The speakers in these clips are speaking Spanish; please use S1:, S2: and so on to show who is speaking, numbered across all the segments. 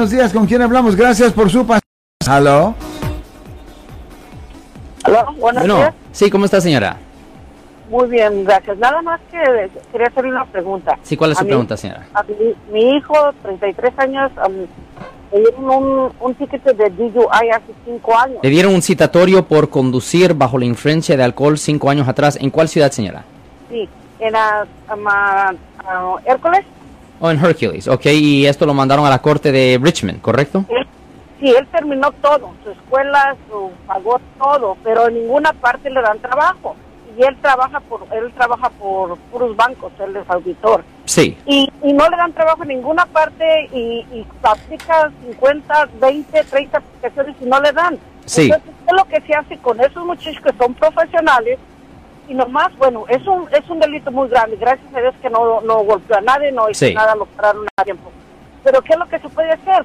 S1: buenos días. ¿Con quién hablamos? Gracias por su paciencia. ¿Aló?
S2: Aló, buenos
S3: Bueno,
S2: días.
S3: sí, ¿cómo está señora?
S2: Muy bien, gracias. Nada más que quería hacerle una pregunta.
S3: Sí, ¿cuál es
S2: A
S3: su
S2: mí-
S3: pregunta, señora?
S2: a mi, mi hijo, 33 años, le dieron un, un ticket de DUI hace 5 años.
S3: Le dieron un citatorio por conducir bajo la influencia de alcohol cinco años atrás. ¿En cuál ciudad, señora?
S2: Sí, en la Hércules.
S3: Oh, en Hercules, ok. Y esto lo mandaron a la corte de Richmond, ¿correcto?
S2: Sí, él terminó todo, su escuela, su pagó todo, pero en ninguna parte le dan trabajo. Y él trabaja por él trabaja por puros bancos, él es auditor.
S3: Sí.
S2: y, y no le dan trabajo en ninguna parte y, y aplica 50, 20, 30 aplicaciones y no le dan.
S3: Sí.
S2: Entonces, ¿qué es lo que se hace con esos muchachos que son profesionales? Y nomás, bueno, es un, es un delito muy grande. Gracias a Dios que no, no golpeó a nadie, no hizo
S3: Sí.
S2: nada, lo pararon a tiempo. Pero ¿qué es lo que se puede hacer?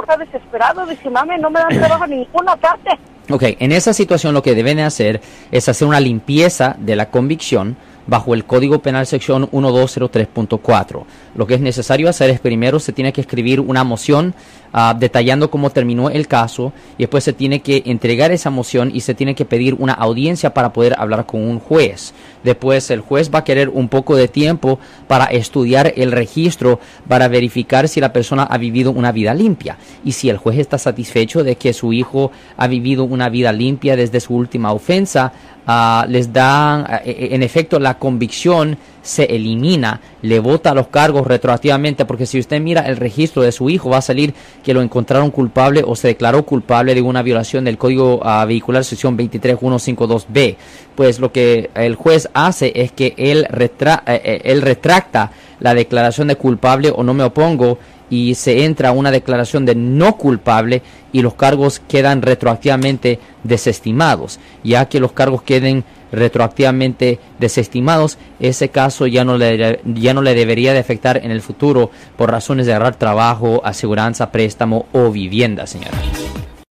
S2: Está desesperado, dice, mami, no me dan trabajo en ninguna parte.
S3: Ok, en esa situación lo que deben hacer es hacer una limpieza de la convicción bajo el Código Penal sección 1203.4. Lo que es necesario hacer es primero se tiene que escribir una moción ah, detallando cómo terminó el caso y después se tiene que entregar esa moción y se tiene que pedir una audiencia para poder hablar con un juez. Después el juez va a querer un poco de tiempo para estudiar el registro para verificar si la persona ha vivido una vida limpia y si el juez está satisfecho de que su hijo ha vivido una vida limpia desde su última ofensa, ah, les dan, ah, e- e- en efecto, la convicción se elimina, le vota los cargos retroactivamente, porque si usted mira el registro de su hijo, va a salir que lo encontraron culpable o se declaró culpable de una violación del Código ah, Vehicular sección 23152B. Pues lo que el juez hace es que él, retra- eh, eh, él retracta la declaración de culpable o no me opongo y se entra una declaración de no culpable y los cargos quedan retroactivamente desestimados. Ya que los cargos queden retroactivamente desestimados, ese caso ya no le, ya no le debería de afectar en el futuro por razones de agarrar trabajo, aseguranza, préstamo o vivienda, señora.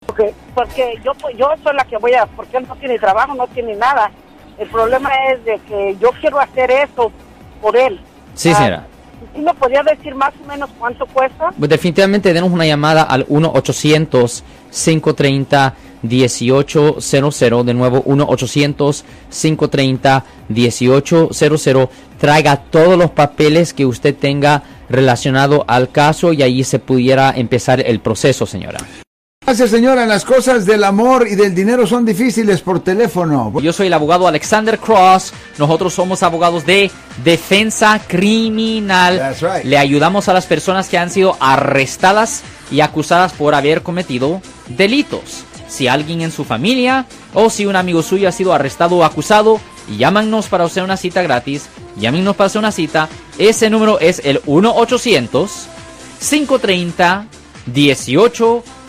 S2: Porque, porque yo, pues, yo soy la que voy a, porque él no tiene trabajo, no tiene nada. El problema es de que yo quiero hacer eso por él.
S3: Sí,
S2: Ah,
S3: señora.
S2: ¿Sí me podría decir más o menos cuánto cuesta?
S3: Pues definitivamente denos una llamada al 1-800-530-1800. De nuevo, 1-800-530-1800. Traiga todos los papeles que usted tenga relacionado al caso y ahí se pudiera empezar el proceso, señora.
S1: Gracias, señora. Las cosas del amor y del dinero son difíciles por teléfono.
S3: Yo soy el abogado Alexander Cross. Nosotros somos abogados de defensa criminal.
S1: That's right.
S3: Le ayudamos a las personas que han sido arrestadas y acusadas por haber cometido delitos. Si alguien en su familia o si un amigo suyo ha sido arrestado o acusado, llámanos para hacer una cita gratis. Llámenos para hacer una cita. Ese número es el 1